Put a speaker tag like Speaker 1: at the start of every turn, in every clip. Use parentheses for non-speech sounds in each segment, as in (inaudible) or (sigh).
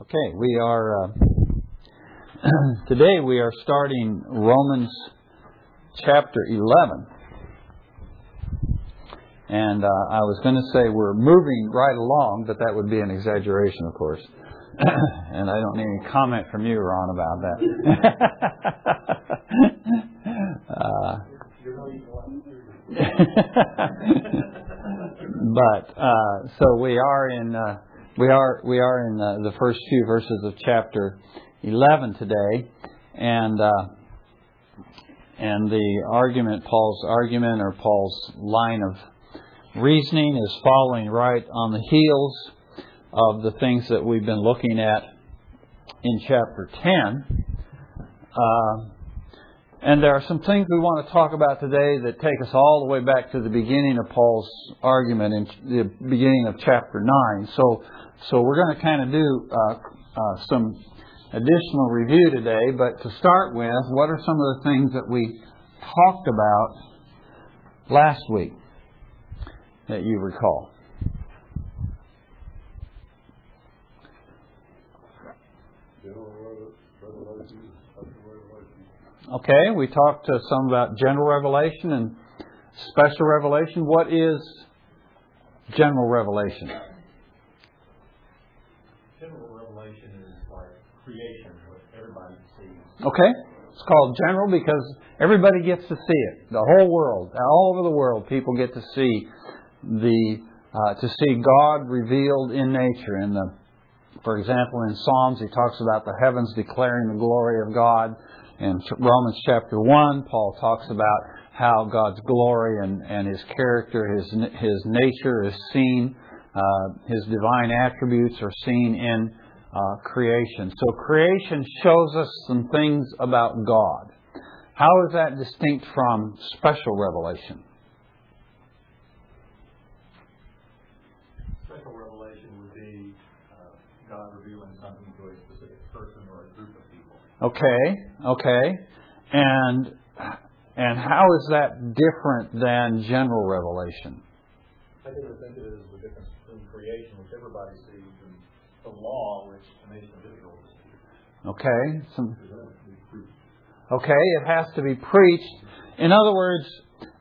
Speaker 1: Okay, we are uh, (clears throat) today we are starting Romans chapter 11. And uh, I was going to say we're moving right along, but that would be an exaggeration, of course. (clears throat) and I don't need any comment from you, Ron, about that. (laughs) uh, (laughs) but uh, so we are in uh, we are we are in uh, the first few verses of chapter 11 today, and uh, and the argument, Paul's argument or Paul's line of reasoning, is following right on the heels of the things that we've been looking at in chapter 10. Uh, and there are some things we want to talk about today that take us all the way back to the beginning of Paul's argument in the beginning of chapter 9. So so we're going to kind of do uh, uh, some additional review today, but to start with, what are some of the things that we talked about last week that you recall? Okay, we talked to some about general revelation and special revelation. What is general revelation?
Speaker 2: General revelation is like creation, what everybody sees.
Speaker 1: Okay? It's called general because everybody gets to see it. The whole world, all over the world, people get to see the uh, to see God revealed in nature. In the, for example, in Psalms, he talks about the heavens declaring the glory of God. In Romans chapter one, Paul talks about how God's glory and, and His character, His His nature is seen. Uh, his divine attributes are seen in uh, creation. So creation shows us some things about God. How is that distinct from special revelation?
Speaker 2: Special revelation would be uh, God revealing something to a specific person or a group of people.
Speaker 1: Okay, okay. And and how is that different than general revelation?
Speaker 2: I think think it is the difference between creation, which everybody sees, and the law, which the nation of Israel
Speaker 1: Okay. Some, okay, it has to be preached. In other words,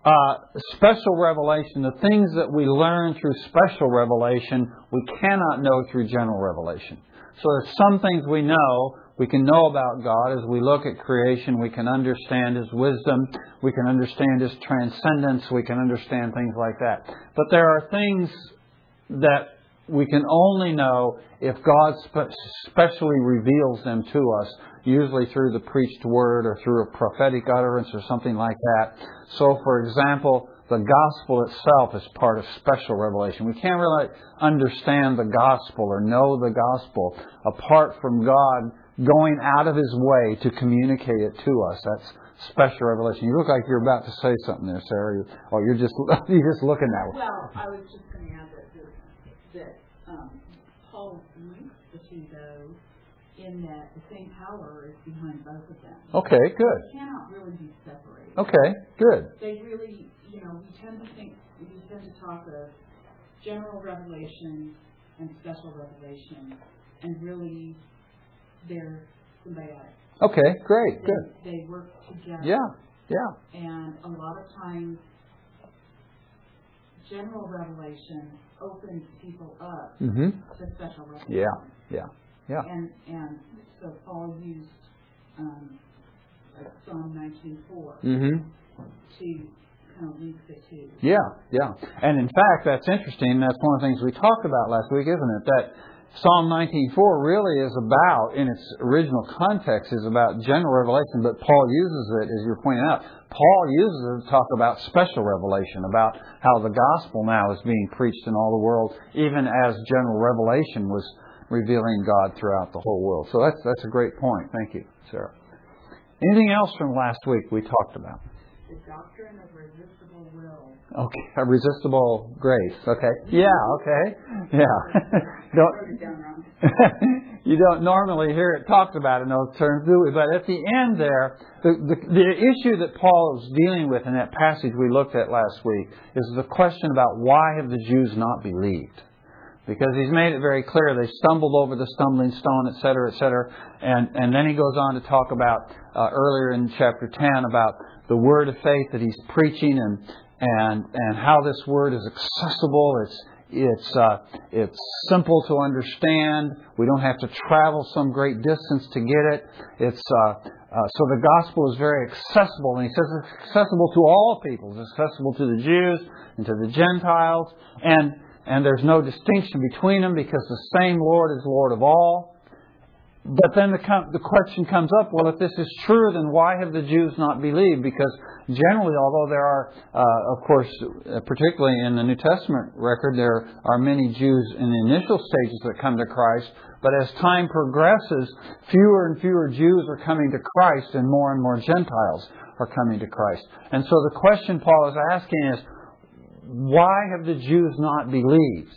Speaker 1: uh, special revelation, the things that we learn through special revelation, we cannot know through general revelation. So there's some things we know, we can know about God as we look at creation. We can understand His wisdom. We can understand His transcendence. We can understand things like that. But there are things that we can only know if God specially reveals them to us, usually through the preached word or through a prophetic utterance or something like that. So, for example, the gospel itself is part of special revelation. We can't really understand the gospel or know the gospel apart from God going out of his way to communicate it to us. That's special revelation. You look like you're about to say something there, Sarah. Oh, you're just (laughs) you're just looking that
Speaker 3: way. Well, I was just going to add that that um, Paul links the two, though, in that the same power is behind both of them.
Speaker 1: Okay, good.
Speaker 3: They cannot really be separated.
Speaker 1: Okay, good.
Speaker 3: They really, know, we tend to think, we tend to talk of general revelation and special revelation, and really they're symbiotic.
Speaker 1: Okay, great,
Speaker 3: they,
Speaker 1: good.
Speaker 3: They work together.
Speaker 1: Yeah, yeah.
Speaker 3: And a lot of times, general revelation opens people up
Speaker 1: mm-hmm.
Speaker 3: to special revelation.
Speaker 1: Yeah, yeah, yeah.
Speaker 3: And and so Paul used um, like Psalm 19:4
Speaker 1: mm-hmm.
Speaker 3: to
Speaker 1: Yeah, yeah. And in fact, that's interesting. That's one of the things we talked about last week, isn't it? That Psalm 19:4 really is about, in its original context, is about general revelation, but Paul uses it, as you're pointing out, Paul uses it to talk about special revelation, about how the gospel now is being preached in all the world, even as general revelation was revealing God throughout the whole world. So that's that's a great point. Thank you, Sarah. Anything else from last week we talked about?
Speaker 3: The doctrine of irresistible will.
Speaker 1: Okay, a resistible grace. Okay. (laughs) Yeah. Okay. Yeah. (laughs) (laughs) don't. you don't normally hear it talked about in those terms, do we? But at the end there, the, the, the issue that Paul is dealing with in that passage we looked at last week is the question about why have the Jews not believed? because he's made it very clear they stumbled over the stumbling stone, etc., etc. And and then he goes on to talk about uh, earlier in chapter 10 about the word of faith that he's preaching and and and how this word is accessible. It's it's uh, it's simple to understand. We don't have to travel some great distance to get it. It's uh, uh, so the gospel is very accessible, and he says it's accessible to all peoples. It's accessible to the Jews and to the Gentiles, and and there's no distinction between them because the same Lord is Lord of all. But then the, the question comes up, well, if this is true, then why have the Jews not believed? Because generally, although there are, uh, of course, uh, particularly in the New Testament record, there are many Jews in the initial stages that come to Christ, but as time progresses, fewer and fewer Jews are coming to Christ and more and more Gentiles are coming to Christ. And so the question Paul is asking is, why have the Jews not believed?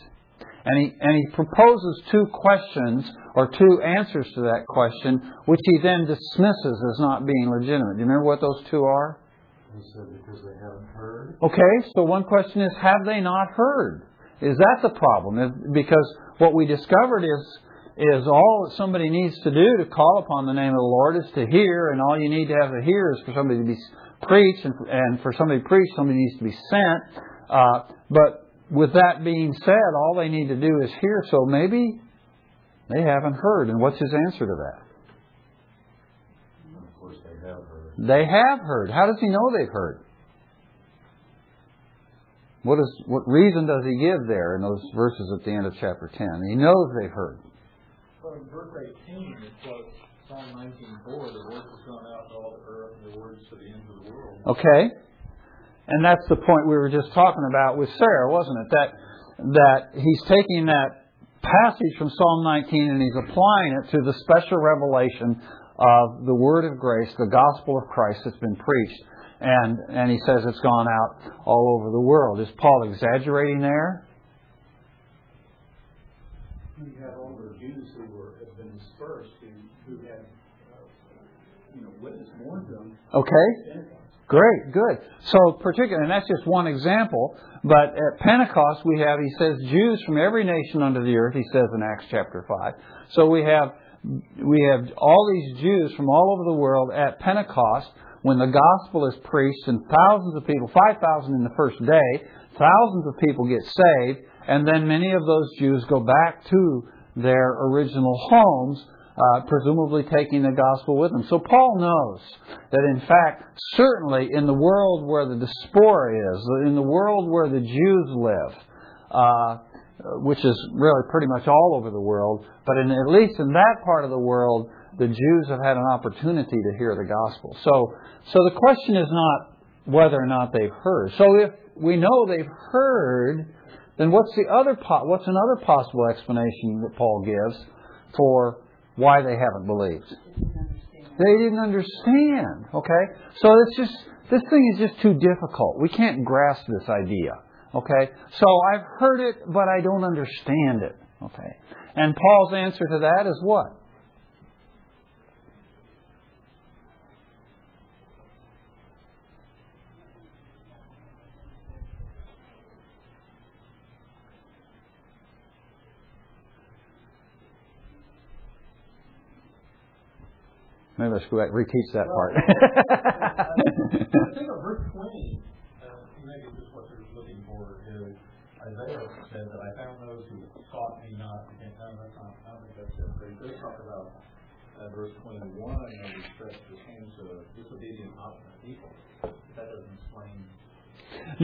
Speaker 1: And he, and he proposes two questions or two answers to that question, which he then dismisses as not being legitimate. Do you remember what those two are?
Speaker 2: He said because they haven't heard.
Speaker 1: Okay, so one question is, have they not heard? Is that the problem? Because what we discovered is is all that somebody needs to do to call upon the name of the Lord is to hear, and all you need to have to hear is for somebody to be preached, and, and for somebody to preach, somebody needs to be sent. Uh, but with that being said, all they need to do is hear. So maybe they haven't heard. And what's his answer to that?
Speaker 2: Of course, they have heard.
Speaker 1: They have heard. How does he know they've heard? What, is, what reason does he give there in those verses at the end of chapter 10? He knows they've heard.
Speaker 2: Well, in verse 18, it quotes Psalm 19.4, the words have gone out to all the earth and the words to the ends of the world.
Speaker 1: Okay. And that's the point we were just talking about with Sarah, wasn't it? That that he's taking that passage from Psalm 19 and he's applying it to the special revelation of the word of grace, the gospel of Christ that's been preached. And and he says it's gone out all over the world. Is Paul exaggerating there?
Speaker 2: You have all the Jews who were have been dispersed who, who had uh, you know witnessed more to them.
Speaker 1: Okay. Great, good. So, particularly, and that's just one example, but at Pentecost we have, he says, Jews from every nation under the earth, he says in Acts chapter 5. So we have, we have all these Jews from all over the world at Pentecost when the gospel is preached and thousands of people, 5,000 in the first day, thousands of people get saved, and then many of those Jews go back to their original homes uh, presumably taking the gospel with them. So Paul knows that in fact, certainly in the world where the diaspora is, in the world where the Jews live, uh, which is really pretty much all over the world, but in, at least in that part of the world, the Jews have had an opportunity to hear the gospel. So, so the question is not whether or not they've heard. So if we know they've heard, then what's the other po- what's another possible explanation that Paul gives for why they haven't believed. They didn't understand. Okay? So it's just this thing is just too difficult. We can't grasp this idea. Okay? So I've heard it, but I don't understand it. Okay? And Paul's answer to that is what? Maybe let's go back and reteach that part. (laughs)
Speaker 2: I think of verse 20, uh, maybe just what they're looking for is Isaiah said that I found those who sought me not. Again, no, that's not, I don't think that's it. But he talk about uh, verse 21, you know, we stretch the hands of disobedient, obstinate people. That doesn't explain.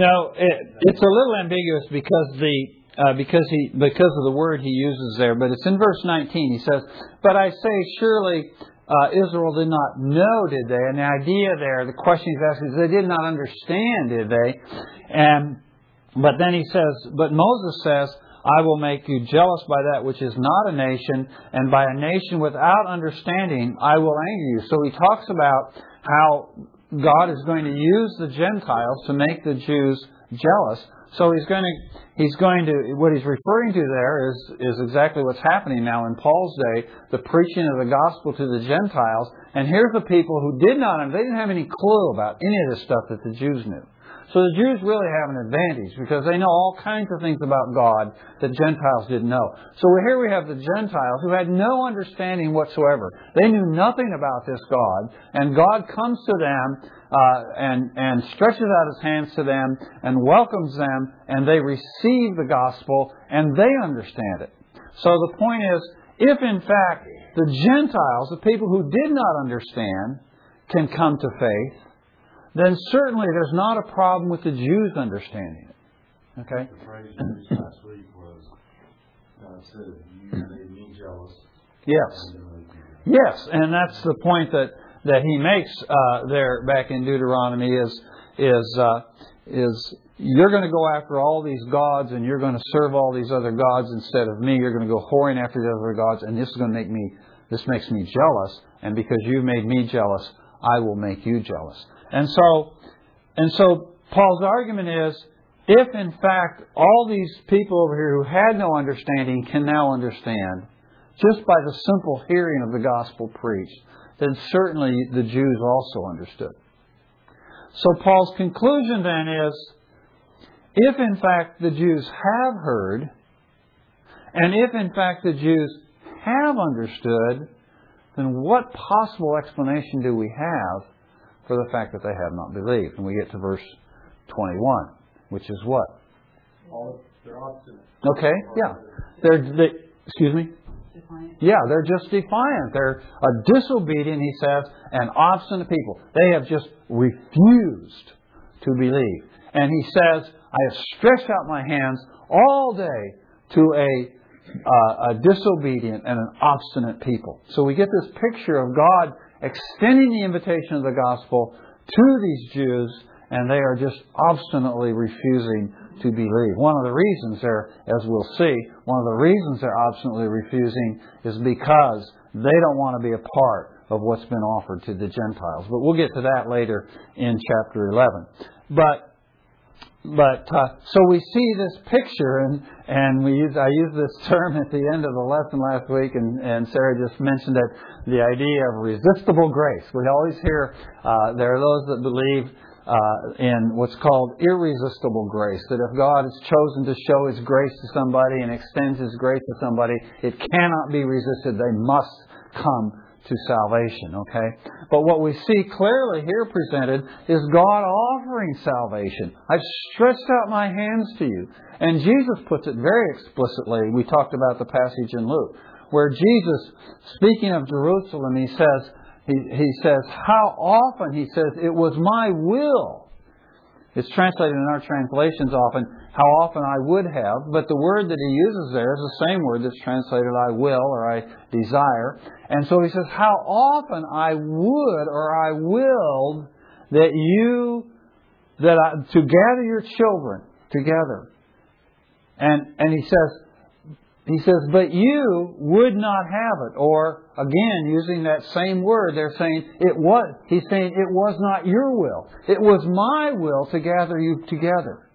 Speaker 1: No, it, it's a little ambiguous because the uh, because he because of the word he uses there, but it's in verse 19. He says, "But I say, surely uh, Israel did not know, did they? And the idea there, the question he's asking is they did not understand, did they? And but then he says, but Moses says, I will make you jealous by that which is not a nation, and by a nation without understanding I will anger you. So he talks about how God is going to use the Gentiles to make the Jews jealous. So he's going to he's going to what he's referring to there is is exactly what's happening now in Paul's day, the preaching of the gospel to the Gentiles. And here's the people who did not they didn't have any clue about any of the stuff that the Jews knew. So the Jews really have an advantage because they know all kinds of things about God that Gentiles didn't know. So here we have the Gentiles who had no understanding whatsoever. They knew nothing about this God, and God comes to them uh, and and stretches out His hands to them and welcomes them, and they receive the gospel and they understand it. So the point is, if in fact the Gentiles, the people who did not understand, can come to faith, then certainly there's not a problem with the Jews understanding it. Okay?
Speaker 4: The phrase used last week was, uh, said, you made me jealous.
Speaker 1: Yes. Yes, and that's the point that, that he makes uh, there back in Deuteronomy is is uh, is you're going to go after all these gods and you're going to serve all these other gods instead of me. You're going to go whoring after the other gods, and this is going to make me this makes me jealous. And because you made me jealous, I will make you jealous. And so, and so Paul's argument is, if in fact all these people over here who had no understanding can now understand, just by the simple hearing of the gospel preached, then certainly the Jews also understood. So Paul's conclusion then is, if in fact the Jews have heard, and if in fact the Jews have understood, then what possible explanation do we have for the fact that they have not believed. And we get to verse 21, which is what?
Speaker 2: they're obstinate.
Speaker 1: Okay, yeah. They're, they, excuse me?
Speaker 3: Defiant.
Speaker 1: Yeah, they're just defiant. They're a disobedient, he says, and obstinate people. They have just refused to believe. And he says, I have stretched out my hands all day to a, uh, a disobedient and an obstinate people. So we get this picture of God extending the invitation of the gospel to these Jews, and they are just obstinately refusing to believe. One of the reasons they're, as we'll see, one of the reasons they're obstinately refusing is because they don't want to be a part of what's been offered to the Gentiles. But we'll get to that later in chapter 11. But but uh, so we see this picture, and and we use I used this term at the end of the lesson last week, and and Sarah just mentioned it, the idea of resistible grace. We always hear uh, there are those that believe uh, in what's called irresistible grace. That if God has chosen to show His grace to somebody and extends His grace to somebody, it cannot be resisted. They must come to salvation, okay? But what we see clearly here presented is God offering salvation. I've stretched out my hands to you. And Jesus puts it very explicitly. We talked about the passage in Luke, where Jesus, speaking of Jerusalem, he says, he, he says, how often, he says, it was my will. It's translated in our translations often, how often I would have, but the word that he uses there is the same word that's translated I will or I desire. And so he says, How often I would or I willed that you, that I, to gather your children together. And, and he says, he says, but you would not have it. Or again, using that same word, they're saying it was, he's saying it was not your will. It was my will to gather you together.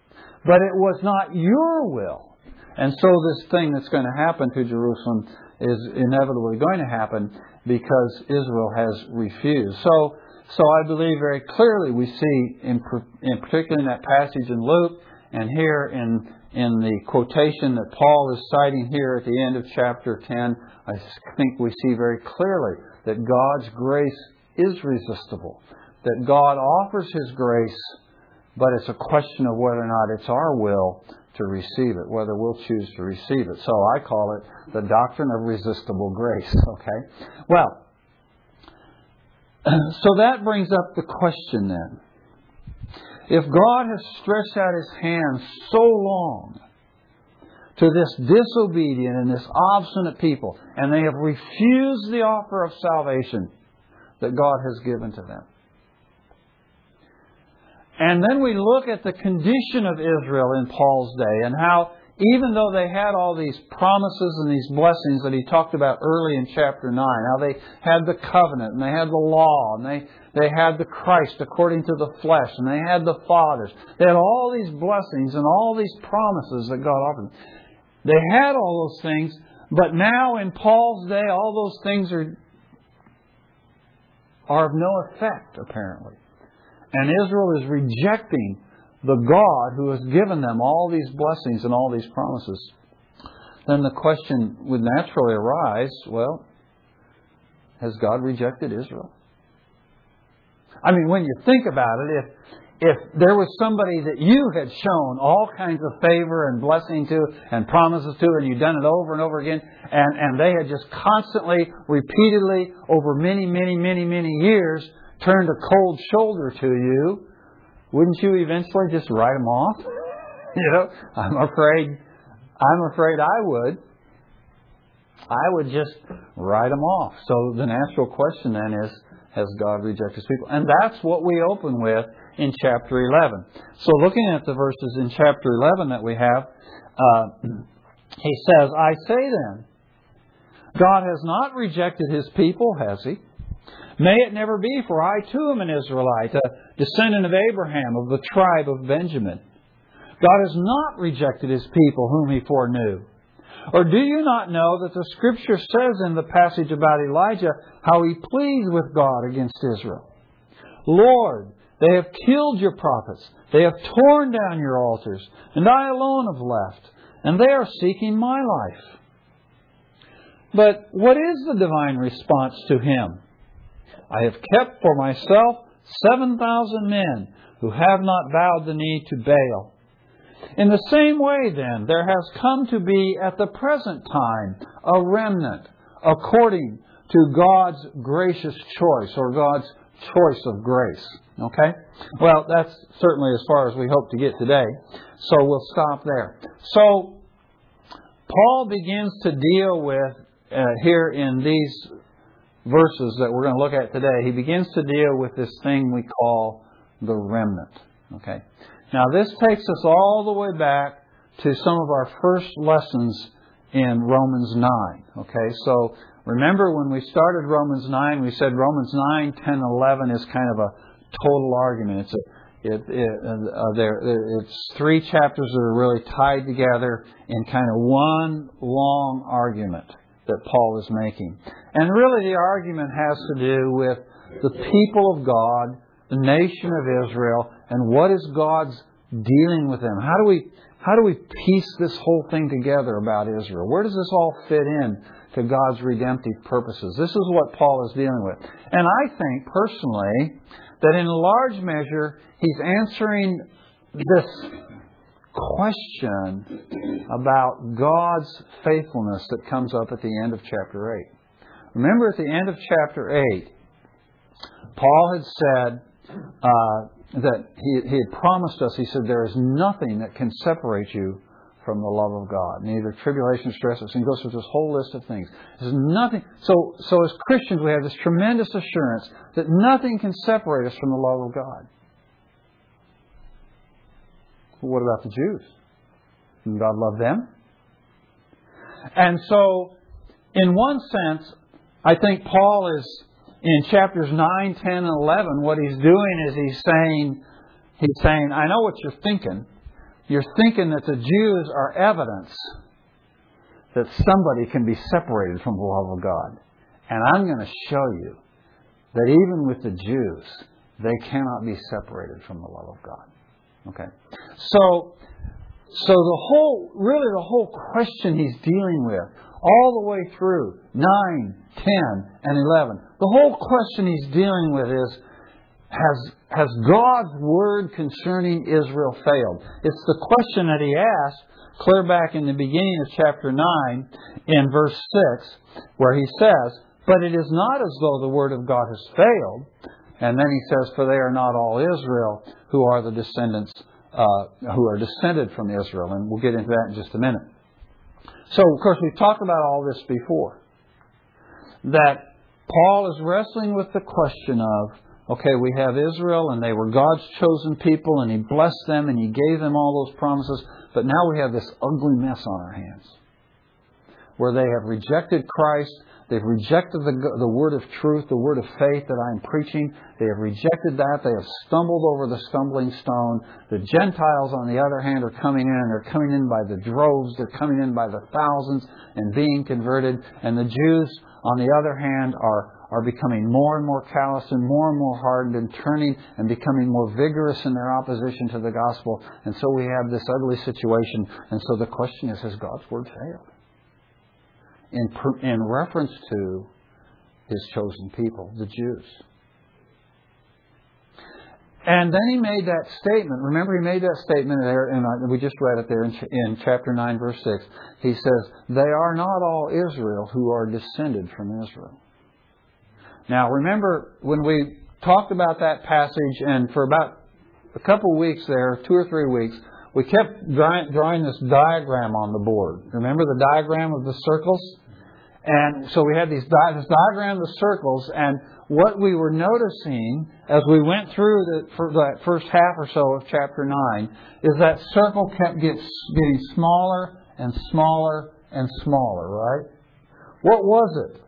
Speaker 1: But it was not your will. And so this thing that's going to happen to Jerusalem is inevitably going to happen because Israel has refused. So, so I believe very clearly we see, in, in particular in that passage in Luke and here in in the quotation that Paul is citing here at the end of chapter 10, I think we see very clearly that God's grace is resistible, that God offers His grace, but it's a question of whether or not it's our will to receive it, whether we'll choose to receive it. So I call it the doctrine of resistible grace, (laughs) okay? Well, (clears throat) so that brings up the question then. If God has stretched out His hand so long to this disobedient and this obstinate people, and they have refused the offer of salvation that God has given to them. And then we look at the condition of Israel in Paul's day and how even though they had all these promises and these blessings that he talked about early in chapter 9, how they had the covenant and they had the law and they, they had the Christ according to the flesh and they had the fathers. They had all these blessings and all these promises that God offered. Them. They had all those things, but now in Paul's day, all those things are, are of no effect, apparently. And Israel is rejecting the God who has given them all these blessings and all these promises, then the question would naturally arise well, has God rejected Israel? I mean, when you think about it, if if there was somebody that you had shown all kinds of favor and blessing to and promises to, and you'd done it over and over again, and, and they had just constantly, repeatedly, over many, many, many, many years, turned a cold shoulder to you, wouldn't you eventually just write them off? (laughs) you know, I'm afraid, I'm afraid I would. I would just write them off. So the natural question then is, has God rejected his people? And that's what we open with in chapter 11. So looking at the verses in chapter 11 that we have, uh, he says, I say then, God has not rejected his people, has he? May it never be, for I too am an Israelite, a descendant of Abraham, of the tribe of Benjamin. God has not rejected his people whom he foreknew. Or do you not know that the scripture says in the passage about Elijah how he pleads with God against Israel? Lord, they have killed your prophets. They have torn down your altars. And I alone have left. And they are seeking my life. But what is the divine response to him? I have kept for myself 7,000 men who have not bowed the knee to Baal. In the same way, then, there has come to be at the present time a remnant according to God's gracious choice or God's choice of grace. Okay? Well, that's certainly as far as we hope to get today. So we'll stop there. So, Paul begins to deal with, uh, here in these verses that we're going to look at today, he begins to deal with this thing we call the remnant. Okay? Now, this takes us all the way back to some of our first lessons in Romans 9. Okay? So, remember when we started Romans 9, we said Romans 9, 10, 11 is kind of a total argument. It's a it, it, uh, there, it's three chapters that are really tied together in kind of one long argument that Paul is making. And really, the argument has to do with the people of God, the nation of Israel, and what is God's dealing with them. How do we how do we piece this whole thing together about Israel? Where does this all fit in to God's redemptive purposes? This is what Paul is dealing with. And I think personally that in large measure he's answering this question about God's faithfulness that comes up at the end of chapter 8. Remember at the end of chapter 8, Paul had said uh, that he, he had promised us, he said, there is nothing that can separate you from the love of God. Neither tribulation, stress, and goes through this whole list of things. There's nothing. So, so as Christians, we have this tremendous assurance that nothing can separate us from the love of God. Well, what about the Jews? Didn't God love them? And so, in one sense, I think Paul is in chapters 9, 10, and 11. What he's doing is he's saying, he's saying, I know what you're thinking. You're thinking that the Jews are evidence that somebody can be separated from the love of God. And I'm going to show you that even with the Jews, they cannot be separated from the love of God. Okay? So, so the whole, really the whole question he's dealing with, all the way through 9, 10, and 11, the whole question he's dealing with is has, has God's word concerning Israel failed? It's the question that he asked clear back in the beginning of chapter 9 in verse 6, where he says, But it is not as though the word of God has failed. And then he says, For they are not all Israel who are the descendants, uh, who are descended from Israel. And we'll get into that in just a minute. So, of course, we've talked about all this before. That Paul is wrestling with the question of okay, we have Israel and they were God's chosen people and He blessed them and He gave them all those promises, but now we have this ugly mess on our hands where they have rejected Christ. They've rejected the, the word of truth, the word of faith that I'm preaching. They have rejected that. They have stumbled over the stumbling stone. The Gentiles, on the other hand, are coming in, and they're coming in by the droves. They're coming in by the thousands and being converted. And the Jews, on the other hand, are are becoming more and more callous and more and more hardened and turning and becoming more vigorous in their opposition to the gospel. And so we have this ugly situation. And so the question is, has God's word failed? In, in reference to his chosen people, the Jews. And then he made that statement. Remember, he made that statement there, and uh, we just read it there in, in chapter 9, verse 6. He says, They are not all Israel who are descended from Israel. Now, remember when we talked about that passage, and for about a couple weeks there, two or three weeks, we kept drawing this diagram on the board. Remember the diagram of the circles? And so we had these di- this diagram of the circles, and what we were noticing as we went through the, that first half or so of chapter 9 is that circle kept gets, getting smaller and smaller and smaller, right? What was it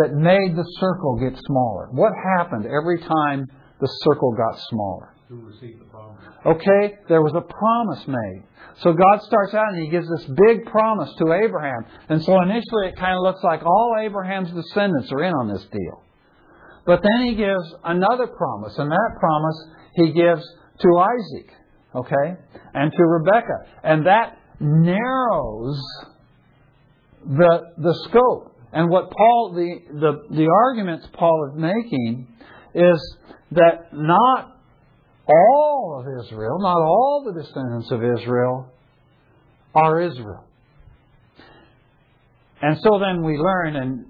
Speaker 1: that made the circle get smaller? What happened every time the circle got smaller?
Speaker 2: Who received the?
Speaker 1: Okay, there was a promise made. So God starts out and He gives this big promise to Abraham. And so initially it kind of looks like all Abraham's descendants are in on this deal. But then he gives another promise, and that promise he gives to Isaac, okay, and to Rebekah. And that narrows the, the scope. And what Paul, the, the, the arguments Paul is making is that not all of Israel, not all the descendants of Israel are Israel. And so then we learn, and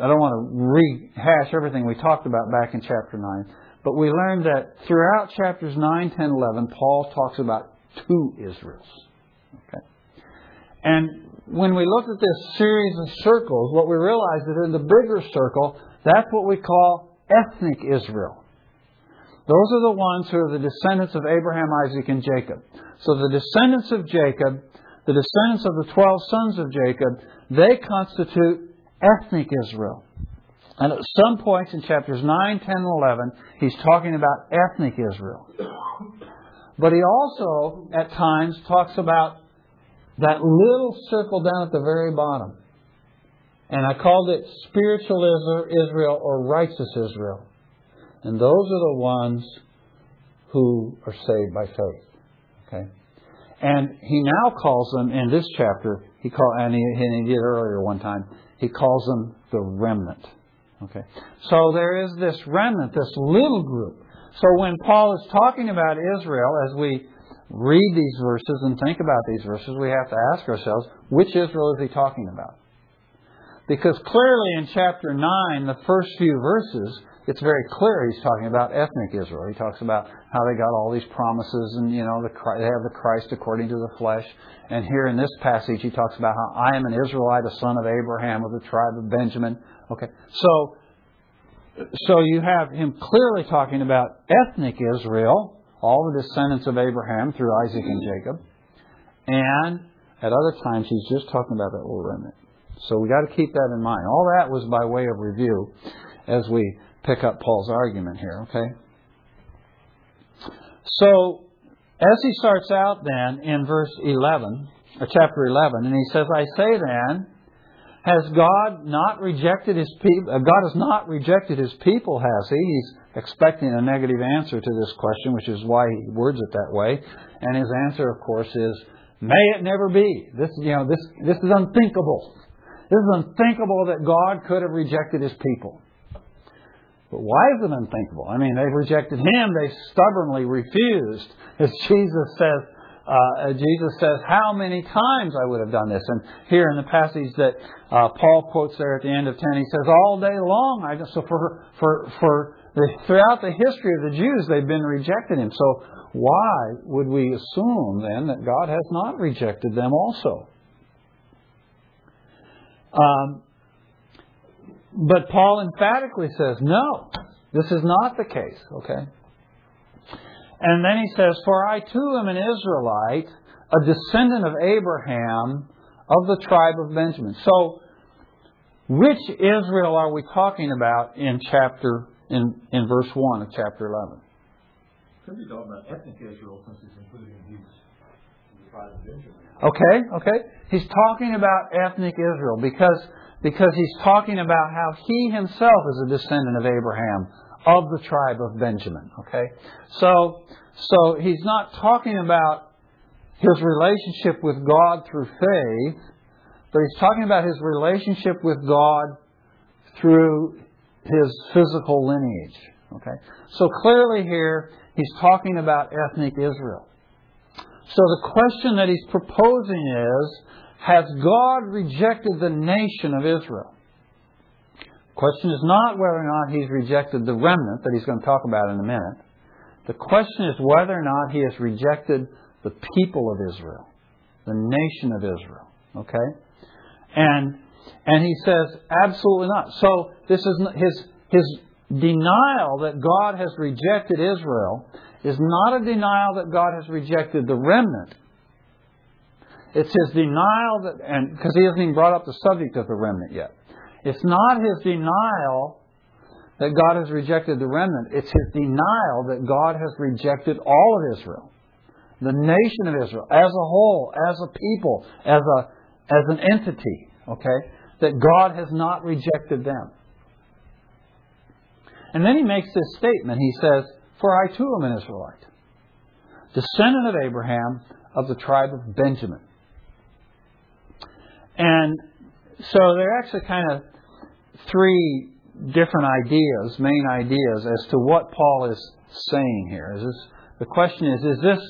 Speaker 1: I don't want to rehash everything we talked about back in chapter 9, but we learn that throughout chapters 9, 10, 11, Paul talks about two Israels. Okay? And when we look at this series of circles, what we realize is in the bigger circle, that's what we call ethnic Israel. Those are the ones who are the descendants of Abraham, Isaac, and Jacob. So the descendants of Jacob, the descendants of the twelve sons of Jacob, they constitute ethnic Israel. And at some points in chapters 9, 10, and 11, he's talking about ethnic Israel. But he also, at times, talks about that little circle down at the very bottom. And I called it spiritual Israel or righteous Israel. And those are the ones who are saved by faith. Okay? And he now calls them in this chapter, he called and he, he did earlier one time, he calls them the remnant. Okay. So there is this remnant, this little group. So when Paul is talking about Israel, as we read these verses and think about these verses, we have to ask ourselves, which Israel is he talking about? Because clearly in chapter 9, the first few verses, it's very clear he's talking about ethnic Israel. He talks about how they got all these promises and, you know, the, they have the Christ according to the flesh. And here in this passage, he talks about how I am an Israelite, a son of Abraham of the tribe of Benjamin. Okay. So, so you have him clearly talking about ethnic Israel, all the descendants of Abraham through Isaac and Jacob. And at other times, he's just talking about that little remnant. So we got to keep that in mind. All that was by way of review as we pick up Paul's argument here, okay? So, as he starts out then in verse 11, or chapter 11, and he says, I say then, has God not rejected his people? Uh, God has not rejected his people, has he? He's expecting a negative answer to this question, which is why he words it that way. And his answer, of course, is, May it never be. This, you know, this, this is unthinkable. This is unthinkable that God could have rejected his people. But why is it unthinkable? I mean, they've rejected him. They stubbornly refused. As Jesus says, uh, Jesus says, how many times I would have done this? And here in the passage that uh, Paul quotes there at the end of 10, he says, all day long. I just, so for, for, for the, throughout the history of the Jews, they've been rejecting him. So why would we assume then that God has not rejected them also? Um, but Paul emphatically says, no, this is not the case, okay? And then he says, For I too am an Israelite, a descendant of Abraham of the tribe of Benjamin. So, which Israel are we talking about in chapter, in, in verse 1 of chapter 11?
Speaker 2: Could be talking about ethnic Israel since he's including these the tribe of Benjamin.
Speaker 1: Okay, okay. He's talking about ethnic Israel because because he's talking about how he himself is a descendant of Abraham of the tribe of Benjamin. Okay? So, so he's not talking about his relationship with God through faith, but he's talking about his relationship with God through his physical lineage. Okay? So clearly here, he's talking about ethnic Israel. So the question that he's proposing is, has God rejected the nation of Israel? Question is not whether or not he's rejected the remnant that he's going to talk about in a minute. The question is whether or not he has rejected the people of Israel, the nation of Israel. Okay? And and he says absolutely not. So this is his his denial that God has rejected Israel is not a denial that God has rejected the remnant. It's his denial that, and because he hasn't even brought up the subject of the remnant yet. It's not his denial that God has rejected the remnant. It's his denial that God has rejected all of Israel, the nation of Israel, as a whole, as a people, as a as an entity. Okay, that God has not rejected them. And then he makes this statement. He says, For I too am an Israelite, descendant of Abraham of the tribe of Benjamin. And so there are actually kind of three different ideas, main ideas, as to what Paul is saying here. Is this, the question is, is this,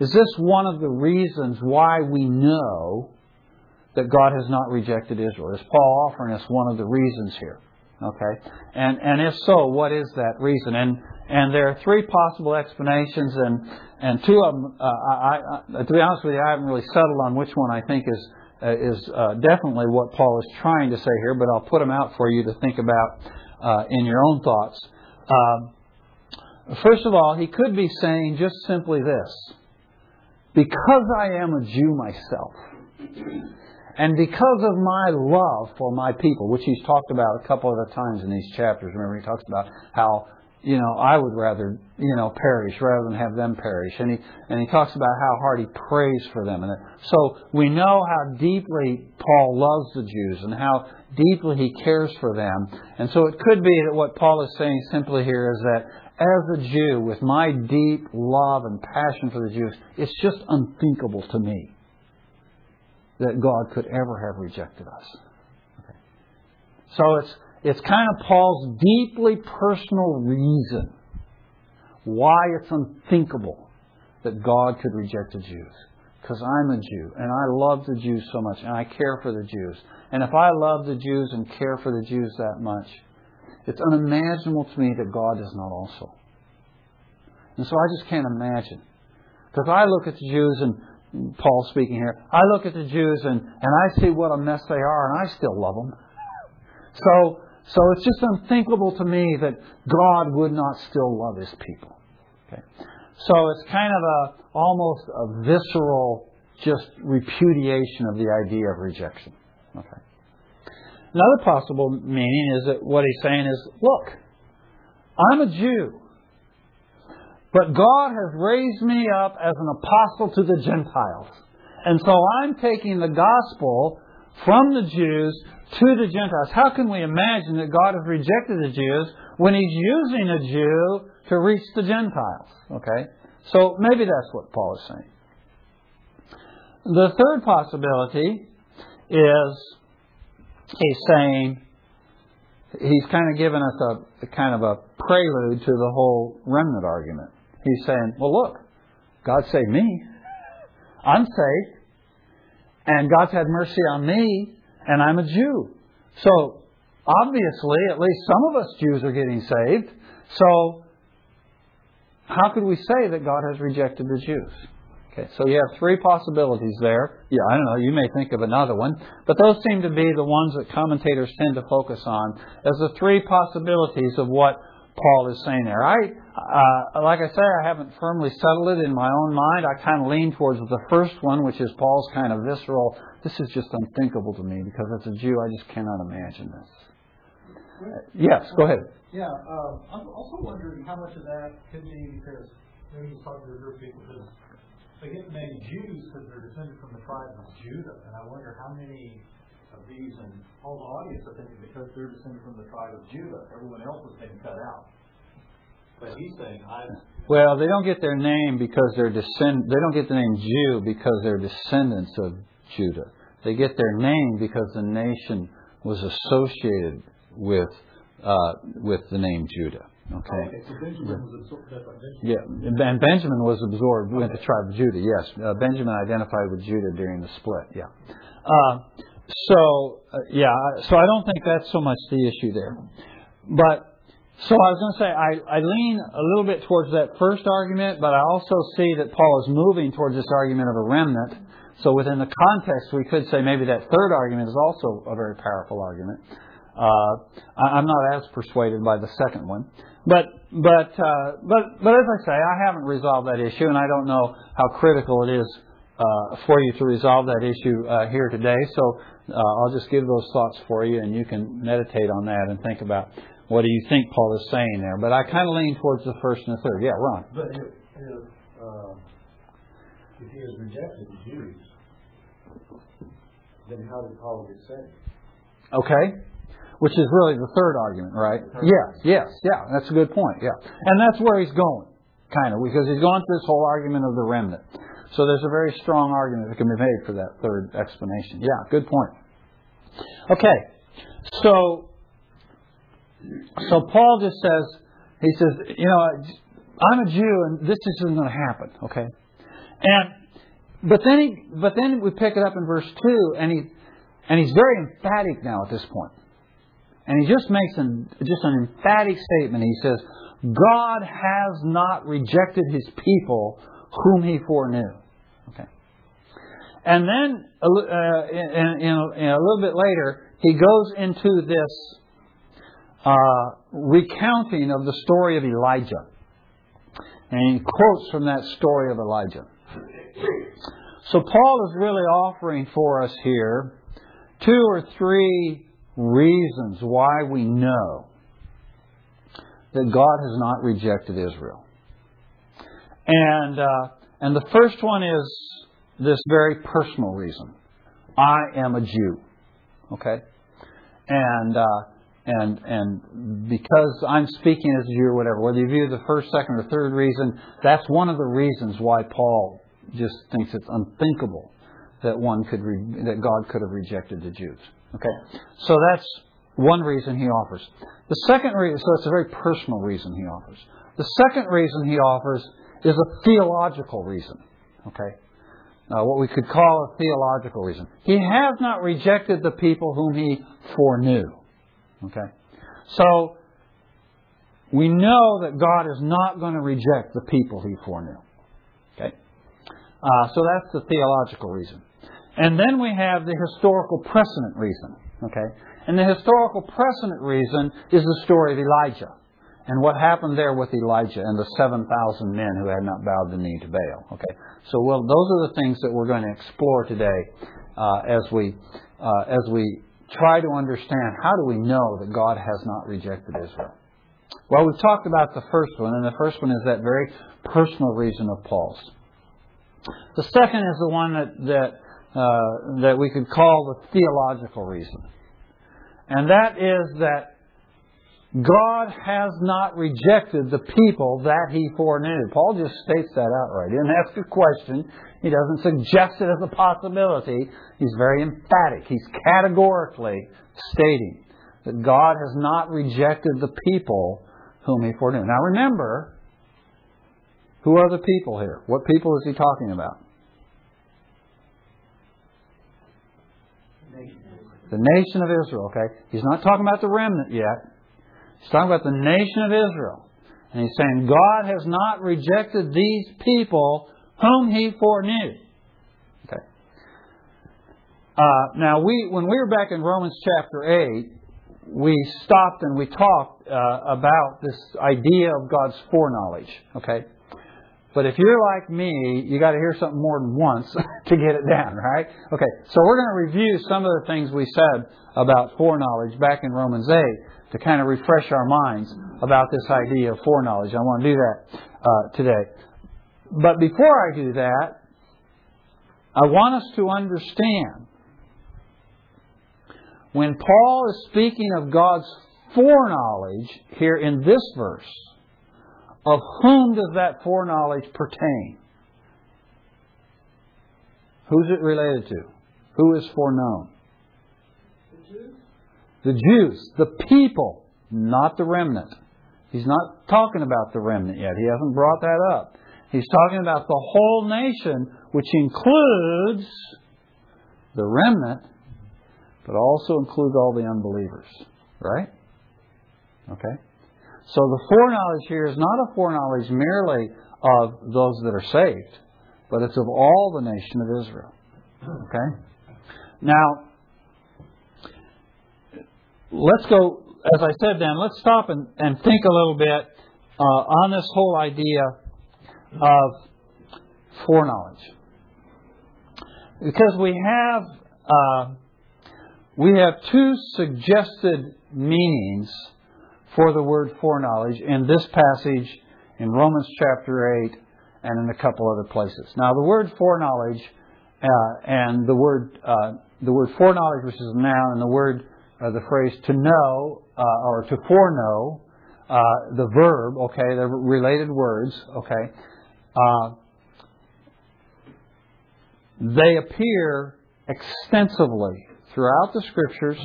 Speaker 1: is this one of the reasons why we know that God has not rejected Israel? Is Paul offering us one of the reasons here? Okay, and and if so, what is that reason? And and there are three possible explanations, and and two of them, uh, I, I, to be honest with you, I haven't really settled on which one I think is is uh, definitely what Paul is trying to say here, but I'll put them out for you to think about uh, in your own thoughts. First of all, he could be saying just simply this: because I am a Jew myself. And because of my love for my people, which he's talked about a couple of times in these chapters, remember he talks about how, you know, I would rather, you know, perish rather than have them perish. And he, and he talks about how hard he prays for them. And so we know how deeply Paul loves the Jews and how deeply he cares for them. And so it could be that what Paul is saying simply here is that as a Jew, with my deep love and passion for the Jews, it's just unthinkable to me that God could ever have rejected us. Okay. So it's it's kind of Paul's deeply personal reason why it's unthinkable that God could reject the Jews. Because I'm a Jew and I love the Jews so much and I care for the Jews. And if I love the Jews and care for the Jews that much, it's unimaginable to me that God does not also. And so I just can't imagine. Because I look at the Jews and Paul speaking here. I look at the Jews and, and I see what a mess they are, and I still love them. So, so it's just unthinkable to me that God would not still love His people. Okay, so it's kind of a almost a visceral, just repudiation of the idea of rejection. Okay. Another possible meaning is that what he's saying is, look, I'm a Jew. But God has raised me up as an apostle to the Gentiles. And so I'm taking the gospel from the Jews to the Gentiles. How can we imagine that God has rejected the Jews when He's using a Jew to reach the Gentiles? Okay? So maybe that's what Paul is saying. The third possibility is he's saying, he's kind of given us a, a kind of a prelude to the whole remnant argument. He's saying, well, look, God saved me. I'm saved. And God's had mercy on me, and I'm a Jew. So, obviously, at least some of us Jews are getting saved. So, how could we say that God has rejected the Jews? Okay, so you have three possibilities there. Yeah, I don't know, you may think of another one, but those seem to be the ones that commentators tend to focus on as the three possibilities of what Paul is saying there. I, uh, like I say, I haven't firmly settled it in my own mind. I kind of lean towards the first one, which is Paul's kind of visceral. This is just unthinkable to me because as a Jew, I just cannot imagine this. Uh, yes, go ahead.
Speaker 2: Yeah, um, I'm also wondering how much of that could be because maybe he's talking to a group of people because they get the Jews because they're descended from the tribe of Judah, and I wonder how many of these, and all the audience are thinking because they're descended from the tribe of Judah, everyone else is being cut out. But he's saying, I.
Speaker 1: Well, they don't get their name because they're descend. They don't get the name Jew because they're descendants of Judah. They get their name because the nation was associated with uh, with the name Judah. Okay.
Speaker 2: Okay, so Benjamin was absorbed, that's right, Benjamin.
Speaker 1: Yeah, and Benjamin was absorbed with the tribe of Judah. Yes, uh, Benjamin identified with Judah during the split. Yeah. Uh, so uh, yeah, so I don't think that's so much the issue there. But so I was going to say I, I lean a little bit towards that first argument, but I also see that Paul is moving towards this argument of a remnant. So within the context, we could say maybe that third argument is also a very powerful argument. Uh, I, I'm not as persuaded by the second one. But but uh, but but as I say, I haven't resolved that issue, and I don't know how critical it is uh, for you to resolve that issue uh, here today. So uh, I'll just give those thoughts for you, and you can meditate on that and think about what do you think Paul is saying there. But I kind of lean towards the first and the third. Yeah, Ron.
Speaker 4: But if, if, uh, if he has rejected the Jews, then how did Paul get saved?
Speaker 1: Okay. Which is really the third argument, right? Yes, yes, yeah. That's a good point. Yeah, and that's where he's going, kind of, because he's going through this whole argument of the remnant. So there's a very strong argument that can be made for that third explanation. Yeah, good point. Okay, so so Paul just says he says, you know, I'm a Jew and this isn't going to happen. Okay, and but then he but then we pick it up in verse two and he and he's very emphatic now at this point. And he just makes an, just an emphatic statement. He says, God has not rejected his people whom he foreknew. Okay. And then, uh, in, in, in a little bit later, he goes into this uh, recounting of the story of Elijah. And he quotes from that story of Elijah. So Paul is really offering for us here two or three reasons why we know that God has not rejected Israel. And, uh, and the first one is this very personal reason. I am a Jew. Okay? And, uh, and, and because I'm speaking as a Jew or whatever, whether you view the first, second, or third reason, that's one of the reasons why Paul just thinks it's unthinkable that one could re- that God could have rejected the Jews. Okay, so that's one reason he offers. The second reason, so it's a very personal reason he offers. The second reason he offers is a theological reason. Okay, uh, what we could call a theological reason. He has not rejected the people whom he foreknew. Okay, so we know that God is not going to reject the people he foreknew. Okay, uh, so that's the theological reason. And then we have the historical precedent reason. Okay? And the historical precedent reason is the story of Elijah and what happened there with Elijah and the 7,000 men who had not bowed the knee to Baal. Okay? So well, those are the things that we're going to explore today uh, as we uh, as we try to understand how do we know that God has not rejected Israel. Well, we've talked about the first one, and the first one is that very personal reason of Paul's. The second is the one that, that uh, that we could call the theological reason. And that is that God has not rejected the people that he foreknew. Paul just states that outright. He doesn't ask a question. He doesn't suggest it as a possibility. He's very emphatic. He's categorically stating that God has not rejected the people whom he foreknew. Now remember, who are the people here? What people is he talking about? The nation of Israel, okay? He's not talking about the remnant yet. He's talking about the nation of Israel. And he's saying, God has not rejected these people whom he foreknew. Okay. Uh, now, we, when we were back in Romans chapter 8, we stopped and we talked uh, about this idea of God's foreknowledge. Okay? But if you're like me, you got to hear something more than once (laughs) to get it down, right? Okay, so we're going to review some of the things we said about foreknowledge back in Romans 8 to kind of refresh our minds about this idea of foreknowledge. I want to do that uh, today. But before I do that, I want us to understand when Paul is speaking of God's foreknowledge here in this verse, of whom does that foreknowledge pertain? Who's it related to? Who is foreknown?
Speaker 2: The Jews?
Speaker 1: The Jews, the people, not the remnant. He's not talking about the remnant yet. He hasn't brought that up. He's talking about the whole nation, which includes the remnant, but also includes all the unbelievers. Right? Okay? So the foreknowledge here is not a foreknowledge merely of those that are saved, but it's of all the nation of Israel. Okay? Now, let's go, as I said then, let's stop and, and think a little bit uh, on this whole idea of foreknowledge. Because we have uh, we have two suggested meanings for the word foreknowledge in this passage in Romans chapter 8 and in a couple other places. Now, the word foreknowledge uh, and the word uh, the word foreknowledge, which is a noun, and the word uh, the phrase to know uh, or to foreknow, uh, the verb. Okay, they're related words. Okay, uh, they appear extensively throughout the scriptures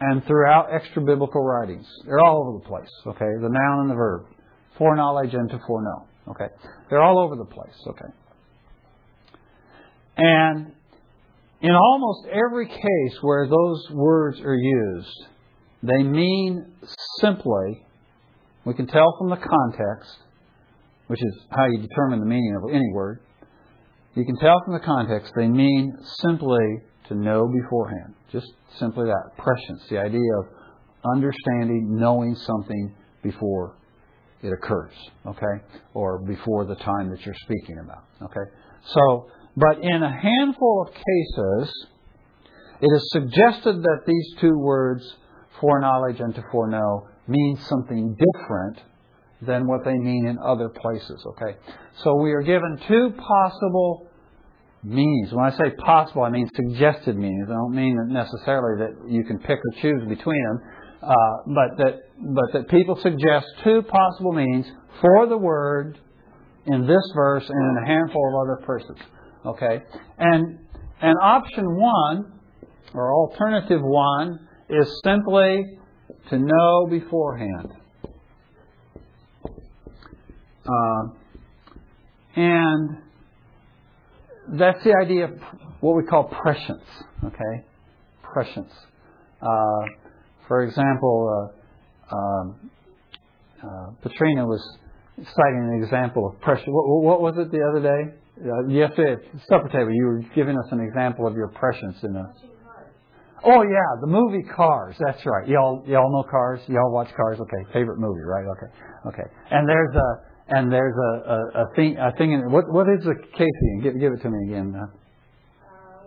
Speaker 1: and throughout extra biblical writings. They're all over the place. Okay, the noun and the verb, foreknowledge and to foreknow. Okay, they're all over the place. Okay, and in almost every case where those words are used, they mean simply, we can tell from the context, which is how you determine the meaning of any word. You can tell from the context they mean simply to know beforehand. Just simply that. Prescience, the idea of understanding, knowing something before it occurs, okay? Or before the time that you're speaking about, okay? So, but in a handful of cases, it is suggested that these two words, foreknowledge and to foreknow, mean something different than what they mean in other places, okay? So we are given two possible meanings. When I say possible, I mean suggested meanings. I don't mean necessarily that you can pick or choose between them, uh, but that but that people suggest two possible meanings for the word in this verse and in a handful of other verses. Okay, and and option one or alternative one is simply to know beforehand. Uh, and that's the idea of what we call prescience. Okay, prescience. Uh, for example, uh, um, uh, Patrina was citing an example of prescience. What, what was it the other day? Uh, yesterday at supper table, you were giving us an example of your prescience in a. Oh yeah, the movie Cars. That's right. Y'all, y'all know Cars. Y'all watch Cars. Okay, favorite movie, right? Okay, okay. And there's a and there's a, a, a thing, a thing in what, what is the Casey? Give, give it to me again.
Speaker 5: Uh,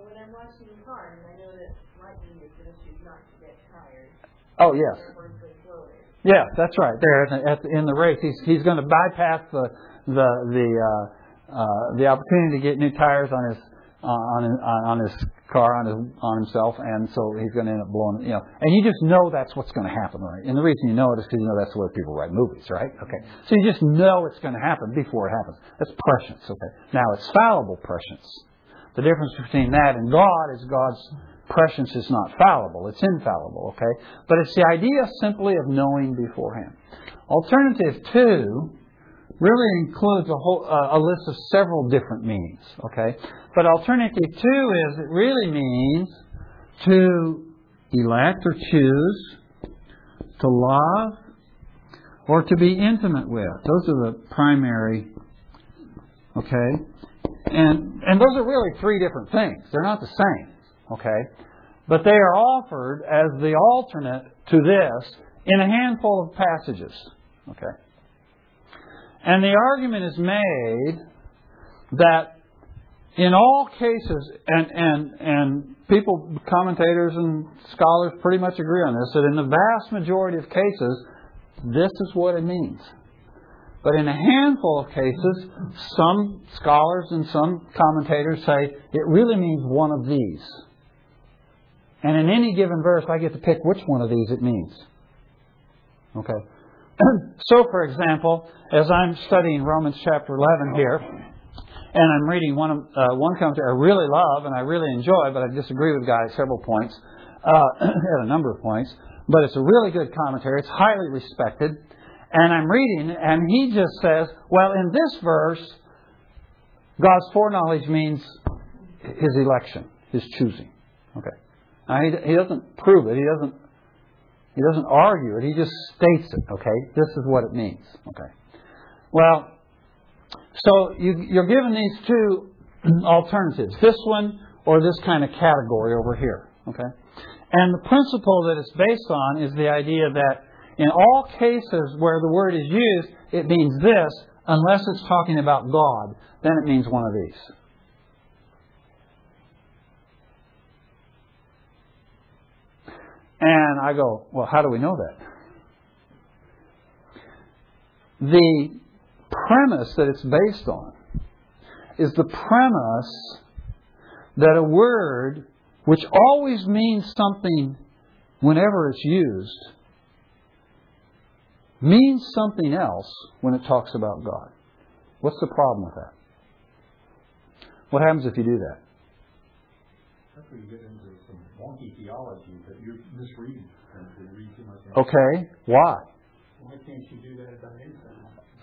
Speaker 5: when I'm watching I know that lightning is going to not to get tired.
Speaker 1: Oh, yes.
Speaker 5: Therefore, it's going slower.
Speaker 1: Yes, that's right. There at the, at the, in the race, he's he's going to bypass the the the uh, uh, the opportunity to get new tires on his Uh, on his, uh, on his car on his on himself, and so he's going to end up blowing. You know, and you just know that's what's going to happen, right? And the reason you know it is because you know that's the way people write movies, right? Okay, so you just know it's going to happen before it happens. That's prescience. Okay, now it's fallible prescience. The difference between that and God is God's prescience is not fallible; it's infallible. Okay, but it's the idea simply of knowing beforehand. Alternative two really includes a whole uh, a list of several different meanings. Okay, but alternative two is it really means to elect or choose, to love, or to be intimate with. Those are the primary. Okay, and and those are really three different things. They're not the same. Okay, but they are offered as the alternate to this in a handful of passages. Okay. And the argument is made that in all cases, and, and, and people, commentators and scholars pretty much agree on this, that in the vast majority of cases, this is what it means. But in a handful of cases, some scholars and some commentators say it really means one of these. And in any given verse, I get to pick which one of these it means. Okay. (clears throat) so, for example, as I'm studying Romans chapter 11 here, and I'm reading one, uh, one commentary I really love and I really enjoy, but I disagree with guy at several points, uh, (clears throat) at a number of points. But it's a really good commentary. It's highly respected. And I'm reading, and he just says, well, in this verse, God's foreknowledge means his election, his choosing. Okay. Now, he, he doesn't prove it. He doesn't. He doesn't argue it. He just states it. Okay. This is what it means. Okay. Well, so you, you're given these two (clears throat) alternatives: this one or this kind of category over here. Okay. And the principle that it's based on is the idea that in all cases where the word is used, it means this, unless it's talking about God, then it means one of these. And I go, well, how do we know that? The premise that it's based on is the premise that a word which always means something whenever it's used means something else when it talks about God. What's the problem with that? What happens if you do that?
Speaker 2: That's where you get into some wonky theology that you're misreading you read too much.
Speaker 1: Okay, why?
Speaker 2: Why can't you do that about anything?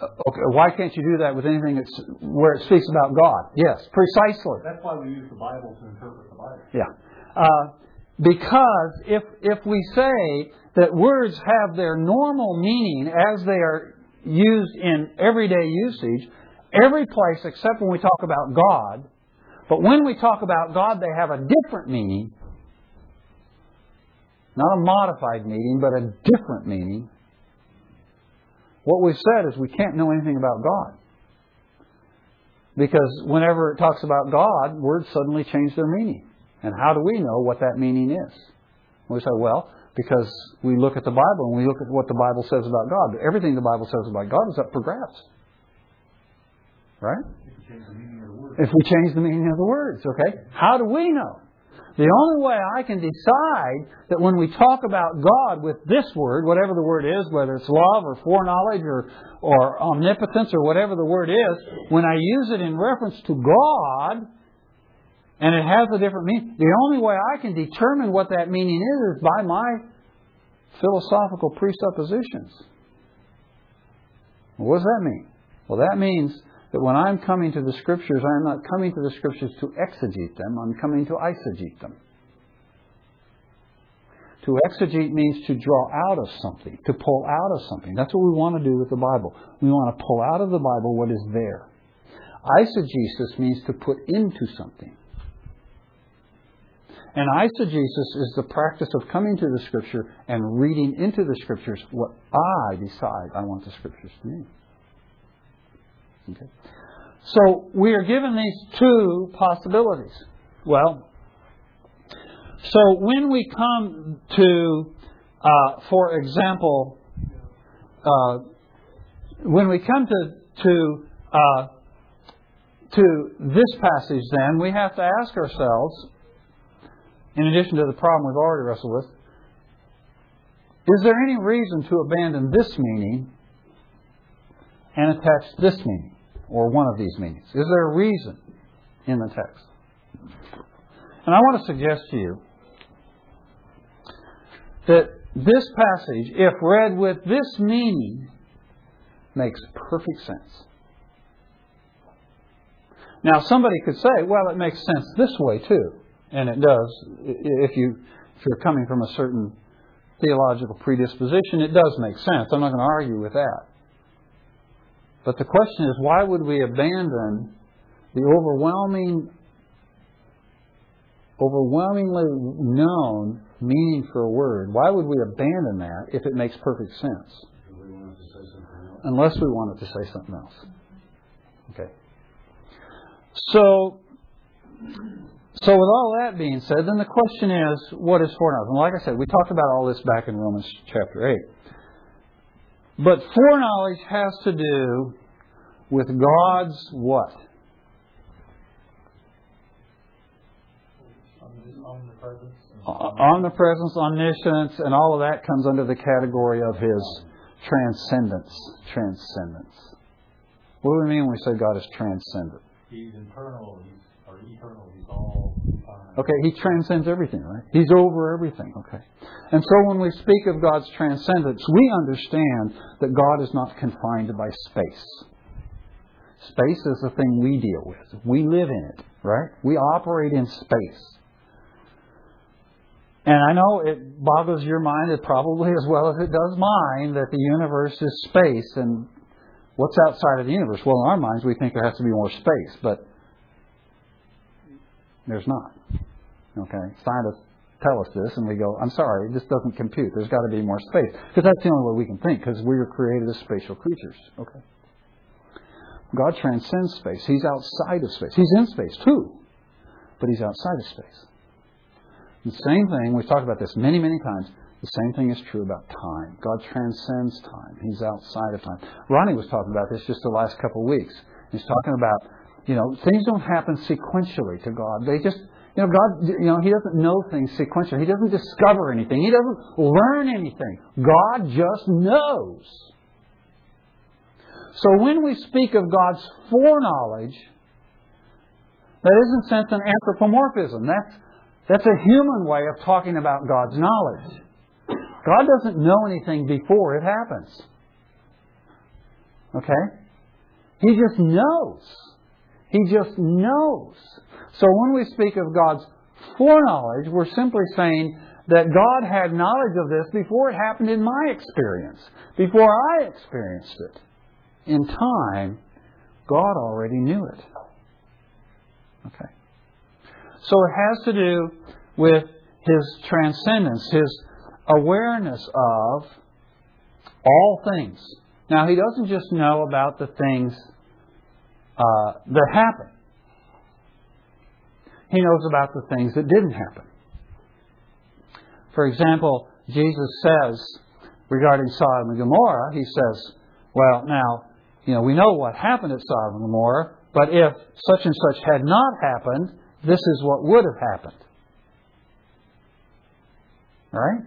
Speaker 1: Uh, Okay, why can't you do that with anything that's where it speaks about God? Yes, precisely.
Speaker 2: That's why we use the Bible to interpret the Bible.
Speaker 1: Yeah. Uh, because if if we say that words have their normal meaning as they are used in everyday usage, every place except when we talk about God, but when we talk about God, they have a different meaning, not a modified meaning, but a different meaning. What we've said is we can't know anything about God. Because whenever it talks about God, words suddenly change their meaning. And how do we know what that meaning is? We say, well, because we look at the Bible and we look at what the Bible says about God. But everything the Bible says about God is up for grabs. Right?
Speaker 2: If you change the meaning of the word.
Speaker 1: If we change the meaning of the words, okay? How do we know? The only way I can decide that when we talk about God with this word, whatever the word is, whether it's love or foreknowledge or, or omnipotence or whatever the word is, when I use it in reference to God, and it has a different meaning, the only way I can determine what that meaning is is by my philosophical presuppositions. What does that mean? Well, that means that when I'm coming to the Scriptures, I'm not coming to the Scriptures to exegete them, I'm coming to eisegete them. To exegete means to draw out of something, to pull out of something. That's what we want to do with the Bible. We want to pull out of the Bible what is there. Eisegesis means to put into something. And eisegesis is the practice of coming to the Scripture and reading into the Scriptures what I decide I want the Scriptures to mean. Okay. So we are given these two possibilities. Well, so when we come to, uh, for example, uh, when we come to to uh, to this passage, then we have to ask ourselves, in addition to the problem we've already wrestled with, is there any reason to abandon this meaning and attach this meaning, or one of these meanings? Is there a reason in the text? And I want to suggest to you that this passage, if read with this meaning, makes perfect sense. Now, somebody could say, well, it makes sense this way too. And it does. If, you, if you're coming from a certain theological predisposition, it does make sense. I'm not going to argue with that. But the question is, why would we abandon the overwhelming, overwhelmingly known meaning for a word? Why would we abandon that if it makes perfect sense? Unless we want it to say something else. Okay. So, so with all that being said, then the question is, what is foreknowledge? And like I said, we talked about all this back in Romans chapter 8. But foreknowledge has to do with God's what?
Speaker 2: Omnipresence
Speaker 1: Omnipresence, omniscience, and all of that comes under the category of His transcendence. Transcendence. What do we mean when we say God is transcendent?
Speaker 2: He's internal, he's, or eternal, he's all.
Speaker 1: Okay, He transcends everything, right? He's over everything, okay? And so when we speak of God's transcendence, we understand that God is not confined by space. Space is the thing we deal with. We live in it, right? We operate in space. And I know it boggles your mind it probably as well as it does mine that the universe is space and what's outside of the universe? Well, in our minds we think there has to be more space, but there's not. Okay? Scientists tell us this and we go, I'm sorry, this doesn't compute. There's got to be more space. Because that's the only way we can think, because we were created as spatial creatures. Okay? God transcends space. He's outside of space. He's in space too, but he's outside of space. The same thing, we've talked about this many, many times. The same thing is true about time. God transcends time. He's outside of time. Ronnie was talking about this just the last couple of weeks. He's talking about, you know, things don't happen sequentially to God. They just, you know, God, you know, He doesn't know things sequentially. He doesn't discover anything. He doesn't learn anything. God just knows. So when we speak of God's foreknowledge, that isn't sense an anthropomorphism. That's that's a human way of talking about God's knowledge. God doesn't know anything before it happens. Okay? He just knows. He just knows. So when we speak of God's foreknowledge, we're simply saying that God had knowledge of this before it happened in my experience, before I experienced it. In time, God already knew it. Okay. So it has to do with his transcendence, his awareness of all things. Now, he doesn't just know about the things uh, that happened. He knows about the things that didn't happen. For example, Jesus says regarding Sodom and Gomorrah, he says, well, now, you know, we know what happened at Sodom and Gomorrah, but if such and such had not happened, this is what would have happened. Right?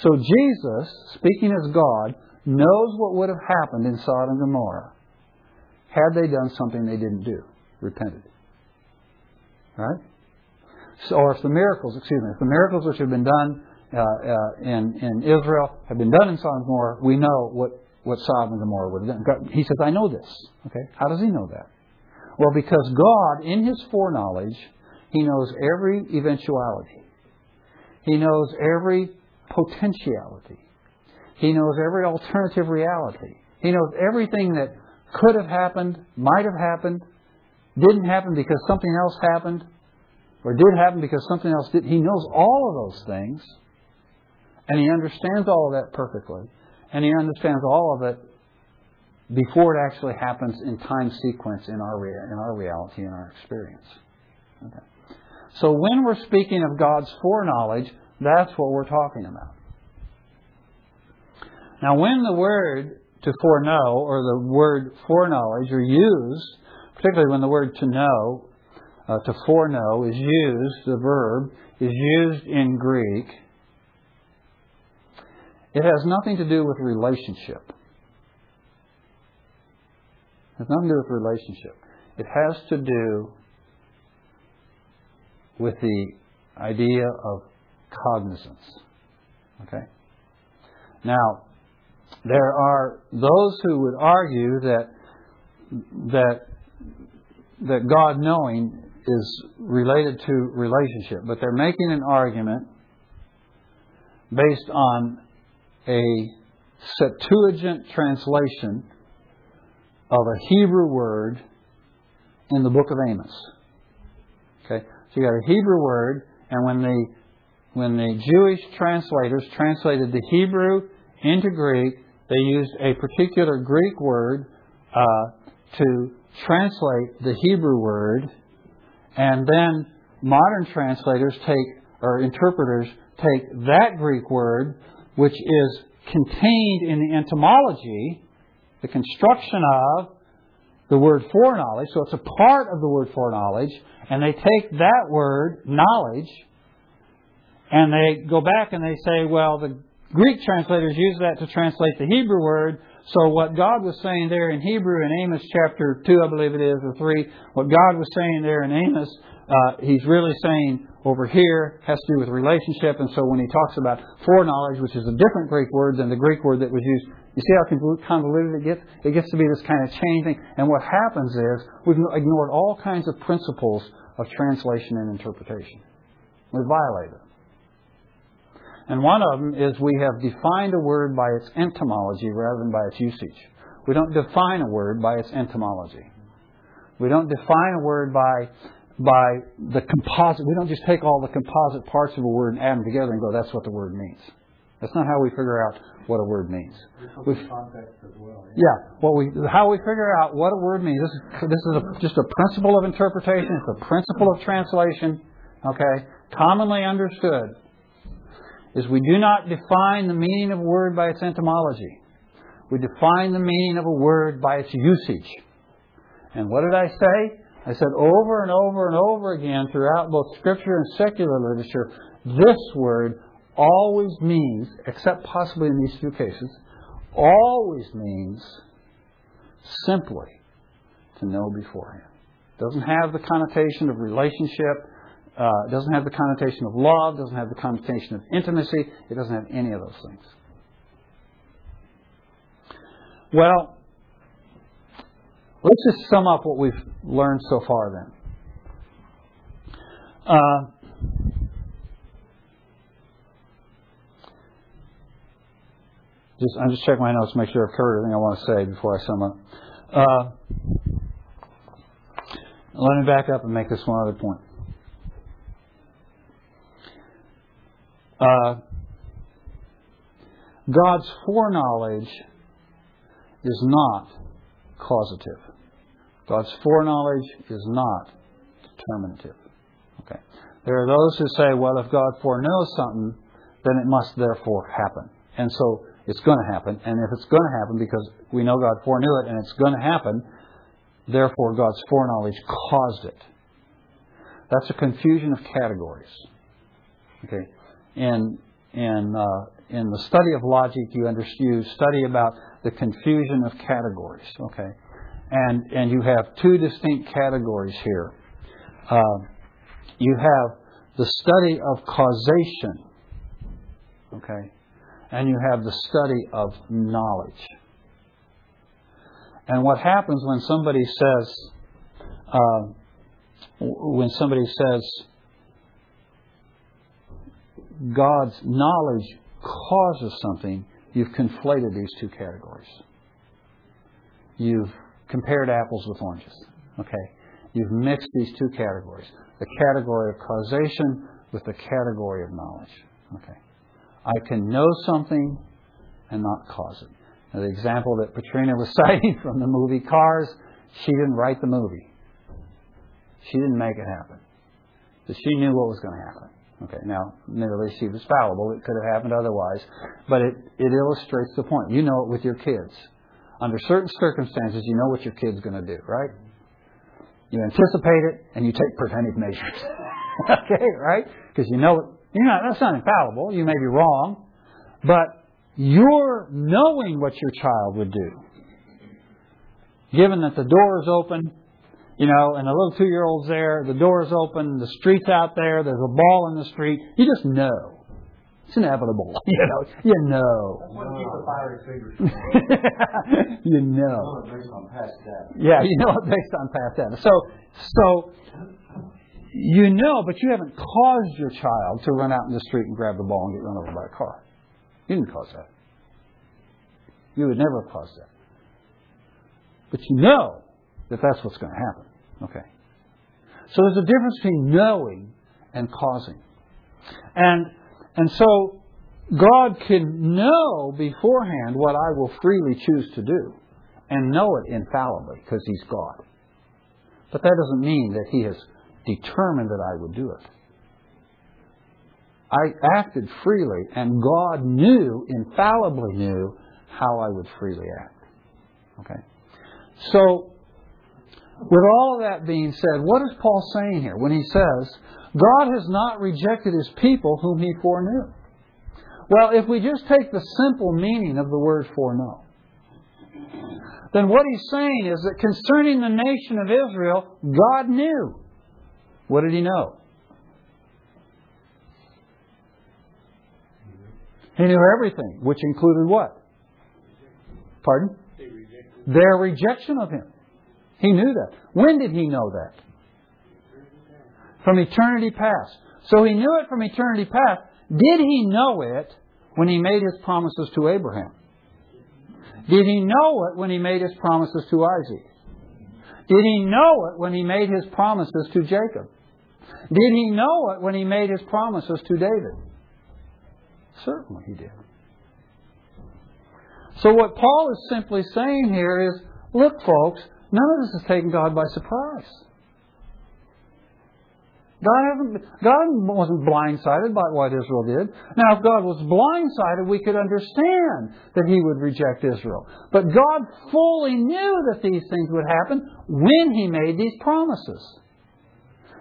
Speaker 1: So Jesus, speaking as God, knows what would have happened in Sodom and Gomorrah had they done something they didn't do, repented. Right? So, or if the miracles, excuse me, if the miracles which have been done uh, uh, in, in Israel have been done in Sodom and Gomorrah, we know what, what Sodom and Gomorrah would have done. He says, I know this. Okay? How does he know that? Well, because God, in His foreknowledge, He knows every eventuality. He knows every potentiality. He knows every alternative reality. He knows everything that could have happened, might have happened, didn't happen because something else happened, or did happen because something else did. He knows all of those things, and He understands all of that perfectly. And He understands all of it before it actually happens in time sequence in our, rea- in our reality, in our experience. Okay. So when we're speaking of God's foreknowledge, that's what we're talking about. Now, when the word to foreknow or the word foreknowledge are used, particularly when the word to know, uh, to foreknow is used, the verb is used in Greek, it has nothing to do with relationship. It has nothing to do with relationship. It has to do with the idea of cognizance. Okay? Now, there are those who would argue that that that God knowing is related to relationship, but they're making an argument based on a Septuagint translation of a Hebrew word in the book of Amos. Okay, so you got a Hebrew word, and when the when the Jewish translators translated the Hebrew into Greek, they used a particular Greek word uh, to translate the Hebrew word, and then modern translators take or interpreters take that Greek word, which is contained in the etymology, the construction of the word foreknowledge, so it's a part of the word foreknowledge, and they take that word, knowledge, And they go back and they say, well, the Greek translators use that to translate the Hebrew word. So what God was saying there in Hebrew in Amos chapter 2, I believe it is, or 3, what God was saying there in Amos, uh, he's really saying over here has to do with relationship. And so when he talks about foreknowledge, which is a different Greek word than the Greek word that was used, you see how convoluted it gets? It gets to be this kind of chain thing. And what happens is we've ignored all kinds of principles of translation and interpretation. We violate it. And one of them is we have defined a word by its etymology rather than by its usage. We don't define a word by its etymology. We don't define a word by by the composite. We don't just take all the composite parts of a word and add them together and go, that's what the word means. That's not how we figure out what a word means.
Speaker 4: We, context as well.
Speaker 1: Yeah. yeah, what we how we figure out what a word means. This is this is a, just a principle of interpretation. It's a principle of translation. Okay, commonly understood is we do not define the meaning of a word by its etymology. We define the meaning of a word by its usage. And what did I say? I said over and over and over again throughout both scripture and secular literature, this word always means, except possibly in these few cases, always means simply to know beforehand. Doesn't have the connotation of relationship uh, it doesn't have the connotation of love, doesn't have the connotation of intimacy, it doesn't have any of those things. Well, let's just sum up what we've learned so far then. Uh, just, I'm just checking my notes to make sure I've covered everything I want to say before I sum up. Uh, let me back up and make this one other point. Uh, God's foreknowledge is not causative. God's foreknowledge is not determinative. Okay. There are those who say, well, if God foreknows something, then it must therefore happen. And so it's going to happen. And if it's going to happen because we know God foreknew it and it's going to happen, therefore God's foreknowledge caused it. That's a confusion of categories. Okay in in uh, in the study of logic, you understand study about the confusion of categories. Okay, and and you have two distinct categories here. Uh, you have the study of causation. Okay, and you have the study of knowledge. And what happens when somebody says, uh, when somebody says, God's knowledge causes something, you've conflated these two categories. You've compared apples with oranges. Okay? You've mixed these two categories the category of causation with the category of knowledge. Okay? I can know something and not cause it. Now, the example that Patrina was (laughs) citing from the movie Cars, she didn't write the movie. She didn't make it happen. But she knew what was going to happen. Okay, now, admittedly, she was fallible. It could have happened otherwise. But it, it illustrates the point. You know it with your kids. Under certain circumstances, you know what your kid's going to do, right? You anticipate it and you take preventive measures. (laughs) okay, right? Because you know it. You're not, that's not infallible. You may be wrong. But you're knowing what your child would do. Given that the door is open, you know, and the little two year old's there, the door's open, the street's out there, there's a ball in the street. You just know. It's inevitable. (laughs) You know, you know. (laughs) you know.
Speaker 4: based on past data.
Speaker 1: Yeah, you know it based on past data. So, so you know, but you haven't caused your child to run out in the street and grab the ball and get run over by a car. You didn't cause that. You would never have caused that. But you know that that's what's going to happen. Okay. So there's a difference between knowing and causing. And, and so God can know beforehand what I will freely choose to do and know it infallibly because He's God. But that doesn't mean that He has determined that I would do it. I acted freely, and God knew, infallibly knew, how I would freely act. Okay? So, With all of that being said, what is Paul saying here when he says, God has not rejected his people whom he foreknew? Well, if we just take the simple meaning of the word foreknow, then what he's saying is that concerning the nation of Israel, God knew. What did he know? He knew everything, which included what? Pardon? Their rejection of him. He knew that. When did he know that? From eternity past. So he knew it from eternity past. Did he know it when he made his promises to Abraham? Did he know it when he made his promises to Isaac? Did he know it when he made his promises to Jacob? Did he know it when he made his promises to David? Certainly he did. So what Paul is simply saying here is, look folks, none of this has taken God by surprise. God, God wasn't blindsided by what Israel did. Now, if God was blindsided, we could understand that He would reject Israel. But God fully knew that these things would happen when He made these promises.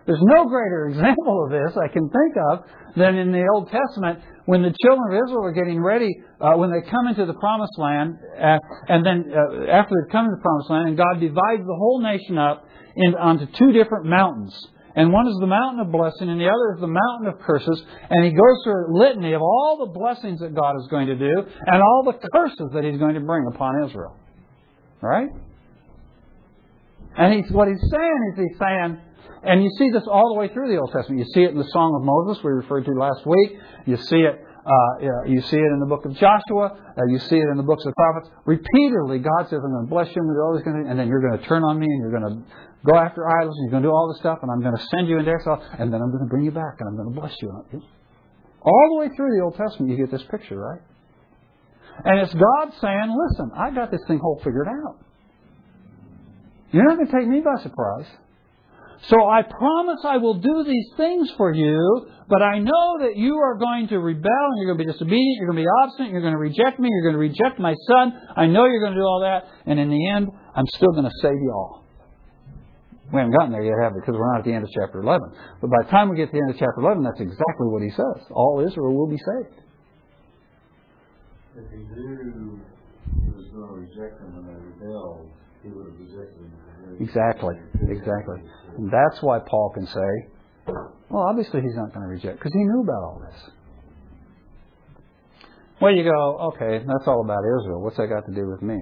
Speaker 1: There's no greater example of this I can think of than in the Old Testament when the children of Israel are getting ready, uh, when they come into the promised land, uh, and then uh, after they've come into the promised land, and God divides the whole nation up in, onto two different mountains. And one is the mountain of blessing, and the other is the mountain of curses. And he goes through a litany of all the blessings that God is going to do, and all the curses that he's going to bring upon Israel. Right? And he's, what he's saying is he's saying, and you see this all the way through the Old Testament. You see it in the Song of Moses we referred to last week. You see it. Uh, you see it in the book of Joshua. Uh, you see it in the books of the prophets. Repeatedly, God says, "I'm going to bless you," and all these kind and then you're going to turn on me, and you're going to go after idols, and you're going to do all this stuff, and I'm going to send you into exile, and then I'm going to bring you back, and I'm going to bless you. All the way through the Old Testament, you get this picture, right? And it's God saying, "Listen, I've got this thing whole figured out. You're not going to take me by surprise." So I promise I will do these things for you, but I know that you are going to rebel and you're going to be disobedient, you're going to be obstinate, you're going to reject me, you're going to reject my son. I know you're going to do all that, and in the end, I'm still going to save you all. We haven't gotten there yet, have we? Because we're not at the end of chapter 11. But by the time we get to the end of chapter 11, that's exactly what he says. All Israel will be saved.
Speaker 4: If he knew he was going to reject them when they rebelled, he would have rejected them.
Speaker 1: Exactly. Exactly. And that's why Paul can say, well, obviously he's not going to reject, because he knew about all this. Well, you go, okay, that's all about Israel. What's that got to do with me?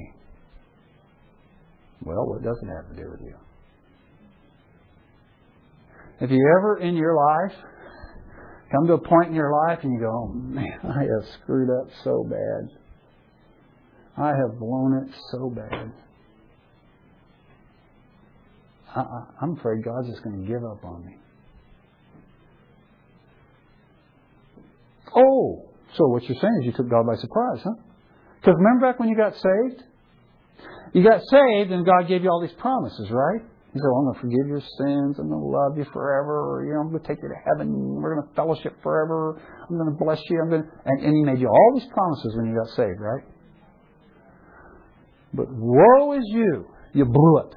Speaker 1: Well, what does it have to do with you? Have you ever in your life come to a point in your life and you go, oh, man, I have screwed up so bad. I have blown it so bad. I, I'm afraid God's just going to give up on me. Oh, so what you're saying is you took God by surprise, huh? Because remember back when you got saved? You got saved and God gave you all these promises, right? He said, well, I'm going to forgive your sins. I'm going to love you forever. Or, you know, I'm going to take you to heaven. We're going to fellowship forever. I'm going to bless you. I'm going to... And, and He made you all these promises when you got saved, right? But woe is you. You blew it.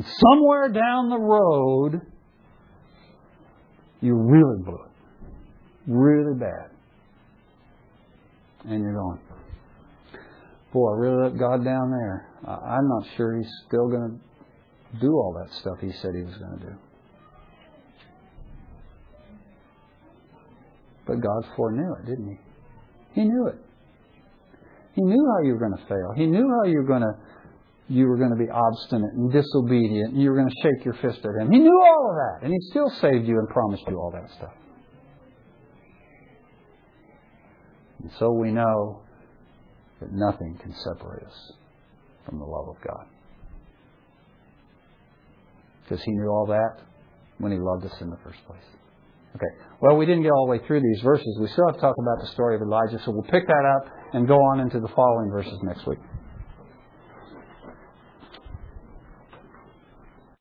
Speaker 1: Somewhere down the road, you really blew it. Really bad. And you're going, boy, I really let God down there. I'm not sure He's still going to do all that stuff he said he was going to do. But God foreknew it, didn't he? He knew it. He knew how you were going to fail. He knew how you were going to you were going to be obstinate and disobedient and you were going to shake your fist at him. He knew all of that and he still saved you and promised you all that stuff. And so we know that nothing can separate us from the love of God because he knew all that when he loved us in the first place. Okay. Well, we didn't get all the way through these verses. We still have to talk about the story of Elijah, so we'll pick that up and go on into the following verses next week.